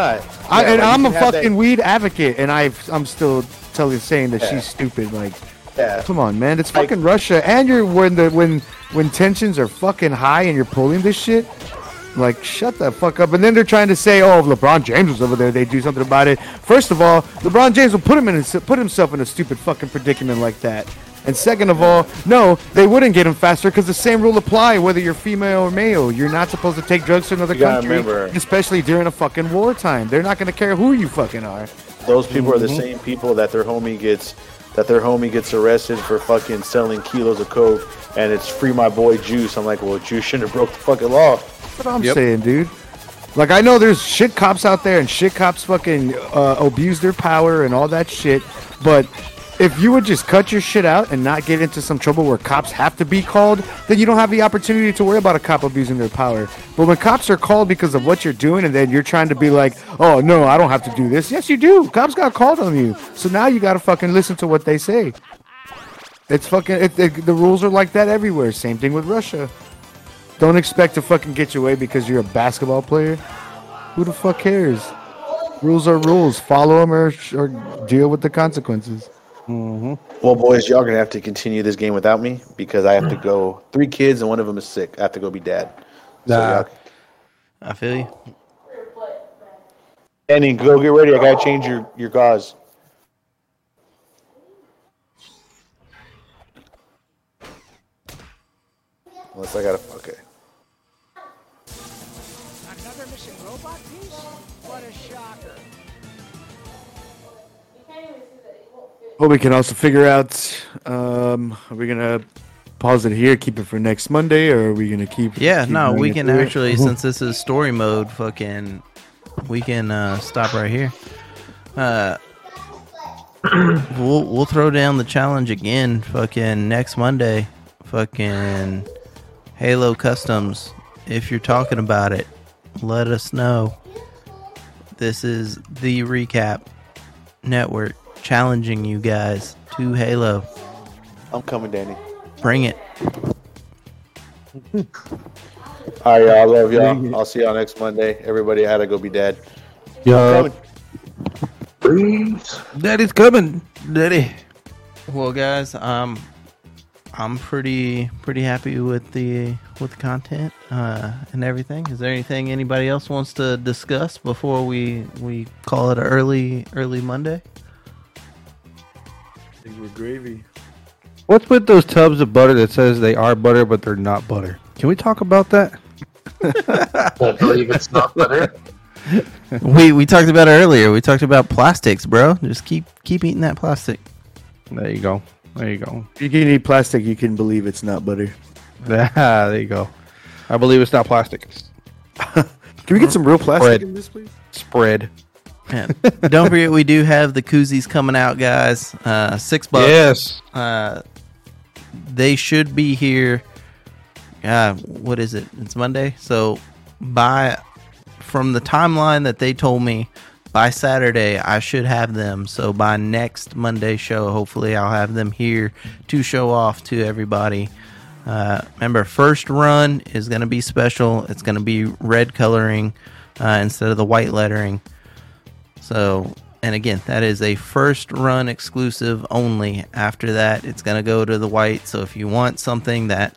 I, Yeah, and like, I'm a that- fucking weed advocate, and I I'm still telling saying that she's stupid. Like, Yeah. come on, man, it's Like- fucking Russia, and you're when the when when tensions are fucking high and you're pulling this shit. Like, shut the fuck up. And then they're trying to say, oh, if LeBron James was over there, they'd do something about it. First of all, LeBron James will put him in a, put himself in a stupid fucking predicament like that. And second of all, no, they wouldn't get him faster because the same rule apply whether you're female or male. You're not supposed to take drugs to another You country, remember- especially during a fucking wartime. They're not going to care who you fucking are. Those people are the Mhm. same people that their homie gets that their homie gets arrested for fucking selling kilos of coke, and it's free my boy Juice. I'm like, well, Juice shouldn't have broke the fucking law. That's what I'm saying, dude. Like I know there's shit cops out there and shit cops fucking uh, abuse their power and all that shit, but if you would just cut your shit out and not get into some trouble where cops have to be called, then you don't have the opportunity to worry about a cop abusing their power. But when cops are called because of what you're doing and then you're trying to be like, "Oh, no, I don't have to do this." Yes, you do. Cops got called on you. So now you got to fucking listen to what they say. It's fucking it, it, the rules are like that everywhere. Same thing with Russia. Don't expect to fucking get your way because you're a basketball player. Who the fuck cares? Rules are rules. Follow them or, or deal with the consequences. Mm-hmm. Well, boys, y'all gonna have to continue this game without me because I have to mm. go. Three kids and one of them is sick. I have to go be dad. Nah. y'all, I feel you. Annie, go get ready. I gotta change your your gauze. Unless I gotta. Okay. Another Well, we can also figure out. Um, are we gonna pause it here, keep it for next Monday, or are we gonna keep? Yeah, keep no, we can it? actually, since this is story mode, fucking, we can uh, stop right here. Uh, we'll we'll throw down the challenge again, fucking next Monday, fucking Halo Customs. If you're talking about it, let us know. This is the recap network challenging you guys to Halo. I'm coming, Danny. Bring it. All right, y'all. I love y'all. I'll see y'all next Monday. Everybody, I had to go be dad. Yup. Daddy's coming, Daddy. Well, guys, um, I'm pretty pretty happy with the with the content uh, and everything. Is there anything anybody else wants to discuss before we we call it an early early Monday? We're gravy. What's with those tubs of butter that says they are butter but they're not butter? Can we talk about that? I believe it's not butter. we we talked about it earlier. We talked about plastics, bro. Just keep keep eating that plastic. There you go. There you go. If you can eat plastic, you can believe it's not butter. Ah, there you go. I believe it's not plastic. Can we get some real plastic Bread. in this, please? spread. Yeah. Don't forget, we do have the koozies coming out, guys. Uh, six bucks. Yes. Uh, they should be here. Uh, what is it? It's Monday. So by from the timeline that they told me, by Saturday I should have them. So by next Monday show, hopefully I'll have them here to show off to everybody. Uh, remember, first run is going to be special. It's going to be red coloring uh, instead of the white lettering. So, and again, that is a first run exclusive only. After that, it's going to go to the white. So, if you want something that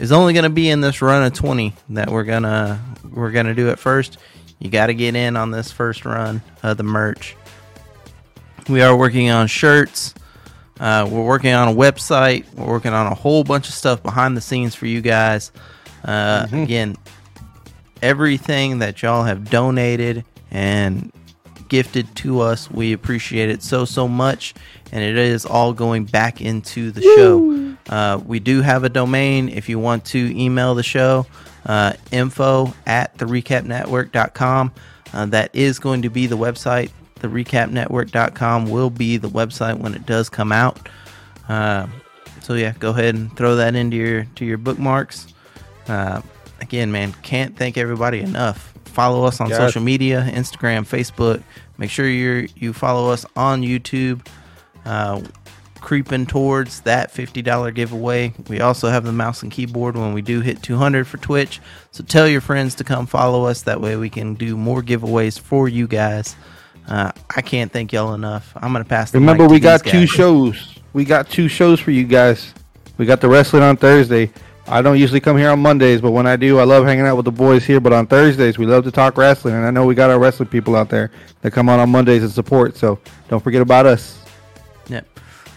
is only going to be in this run of 20 that we're going to we're going to do it first, you got to get in on this first run of the merch. We are working on shirts. Uh, we're working on a website. We're working on a whole bunch of stuff behind the scenes for you guys. Uh, Again, everything that y'all have donated and gifted to us, we appreciate it so, so much. And it is all going back into the show. Uh, we do have a domain if you want to email the show uh, info at the recapnetwork.com. Uh, that is going to be the website. The recapnetwork.com will be the website when it does come out. Uh, so yeah, go ahead and throw that into your to your bookmarks. Uh, again, man, can't thank everybody enough. Follow us on Yes. social media, Instagram, Facebook. Make sure you you follow us on YouTube. Uh, creeping towards that $50 giveaway. We also have the mouse and keyboard when we do hit 200 for Twitch. So tell your friends to come follow us. That way we can do more giveaways for you guys. Uh, I can't thank y'all enough. I'm going to pass the Remember, mic to we got two guys. shows. We got two shows for you guys. We got the wrestling on Thursday. I don't usually come here on Mondays, but when I do, I love hanging out with the boys here. But on Thursdays, we love to talk wrestling, and I know we got our wrestling people out there that come on on Mondays and support. So don't forget about us. Yep.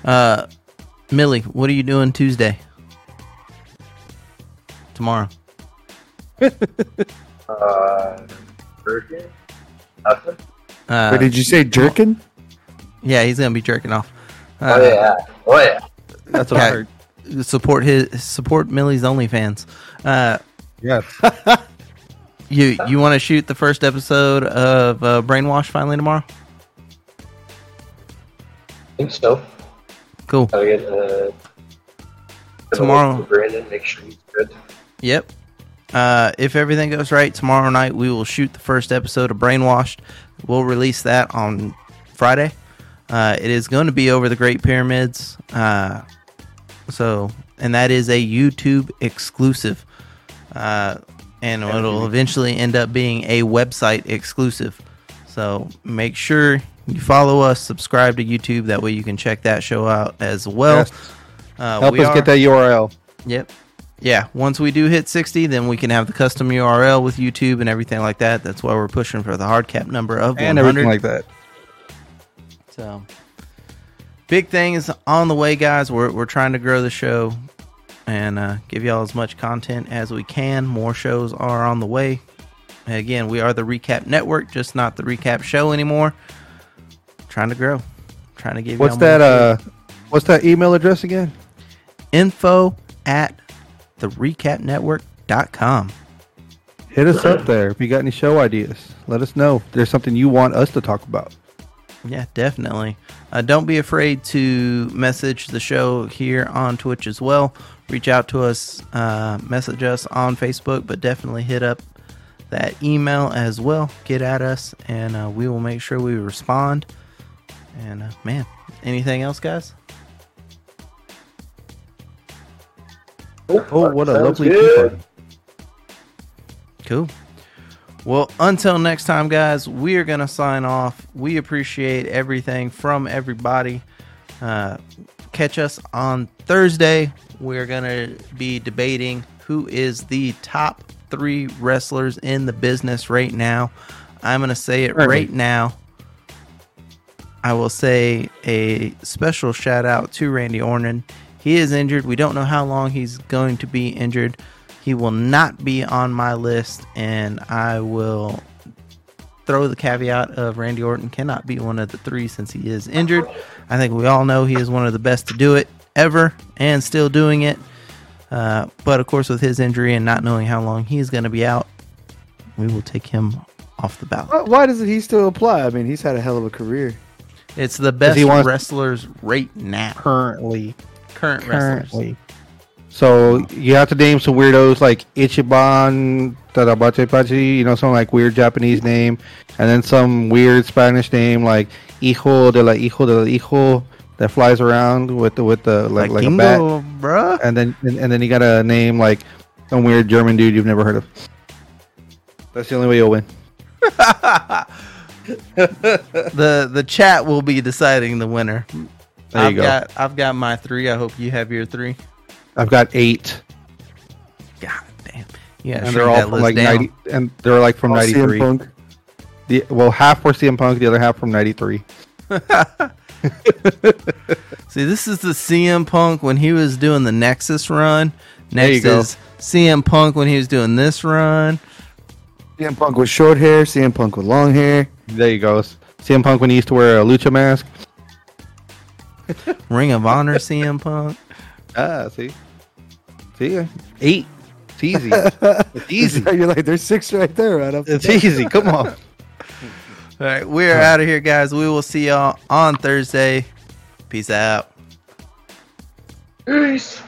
Uh, Millie, what are you doing Tuesday? Tomorrow. Uh, Virgin? Nothing? Uh, Wait, did you say jerking? yeah, he's going to be jerking off. Uh, Oh, yeah. Oh, yeah. That's what I heard. Support his support Millie's OnlyFans. Uh, Yes. you you want to shoot the first episode of uh, Brainwash finally tomorrow? I think so. Cool. Gotta get, uh, Tomorrow. Brandon, make sure he's good. Yep. Uh, if everything goes right, tomorrow night we will shoot the first episode of Brainwashed. We'll release that on Friday. Uh, it is going to be over the Great Pyramids. Uh, so, and that is a YouTube exclusive. Uh, and it'll eventually end up being a website exclusive. So make sure you follow us, subscribe to YouTube. That way you can check that show out as well. Yes. Uh, Help we us are- get that URL. Yep. Yeah. Once we do hit 60, then we can have the custom URL with YouTube and everything like that. That's why we're pushing for the hard cap number of And 100. everything like that. So, big things on the way, guys. We're, we're trying to grow the show and uh, give y'all as much content as we can. More shows are on the way. Again, we are the Recap Network, just not the Recap Show anymore. Trying to grow. Trying to give What's that? Uh, what's that email address again? info at the recapnetwork.com. Hit us up there if you got any show ideas. Let us know if there's something you want us to talk about. Yeah, definitely. Uh, don't be afraid to message the show here on Twitch as well. Reach out to us, uh, message us on Facebook, but definitely hit up that email as well. Get at us, and uh, we will make sure we respond. And uh, man, anything else, guys? Oh, what a Sounds lovely good. Cool. Well, until next time, guys, we are going to sign off. We appreciate everything from everybody. Uh, catch us on Thursday. We're going to be debating who is the top three wrestlers in the business right now. I'm going to say it Currently. right now. I will say a special shout out to Randy Orton. He is injured. We don't know how long he's going to be injured. He will not be on my list, and I will throw the caveat of Randy Orton cannot be one of the three since he is injured. I think we all know he is one of the best to do it ever and still doing it. Uh, but of course, with his injury and not knowing how long he is going to be out, we will take him off the ballot. Why- Why doesn't he still apply? I mean, he's had a hell of a career. It's the best he wants- wrestlers right now. Currently, Current wrestlers. So you have to name some weirdos like Ichiban Tadabatepachi, you know, some like weird Japanese name, and then some weird Spanish name like Hijo de la Hijo de la Hijo that flies around with the with the like like a bat, bruh. and then and, and then you got a name like some weird German dude you've never heard of. That's the only way you'll win. the the chat will be deciding the winner. There you I've go. got I've got my three. I hope you have your three. I've got eight, God damn. Yeah, and they're all from like ninety, and they're like from All ninety CM three. Punk. The, well, half were CM Punk, the other half from '93. See, this is the CM Punk when he was doing the Nexus run. There you Next go. is CM Punk when he was doing this run. CM Punk with short hair. CM Punk with long hair. There you go. CM Punk when he used to wear a lucha mask. Ring of Honor CM Punk. Ah, see, see, eight. It's easy. it's easy. You're like, there's six right there, right up. It's easy. Come on. All right, we're out of here, guys. We will see y'all on Thursday. Peace out. Peace.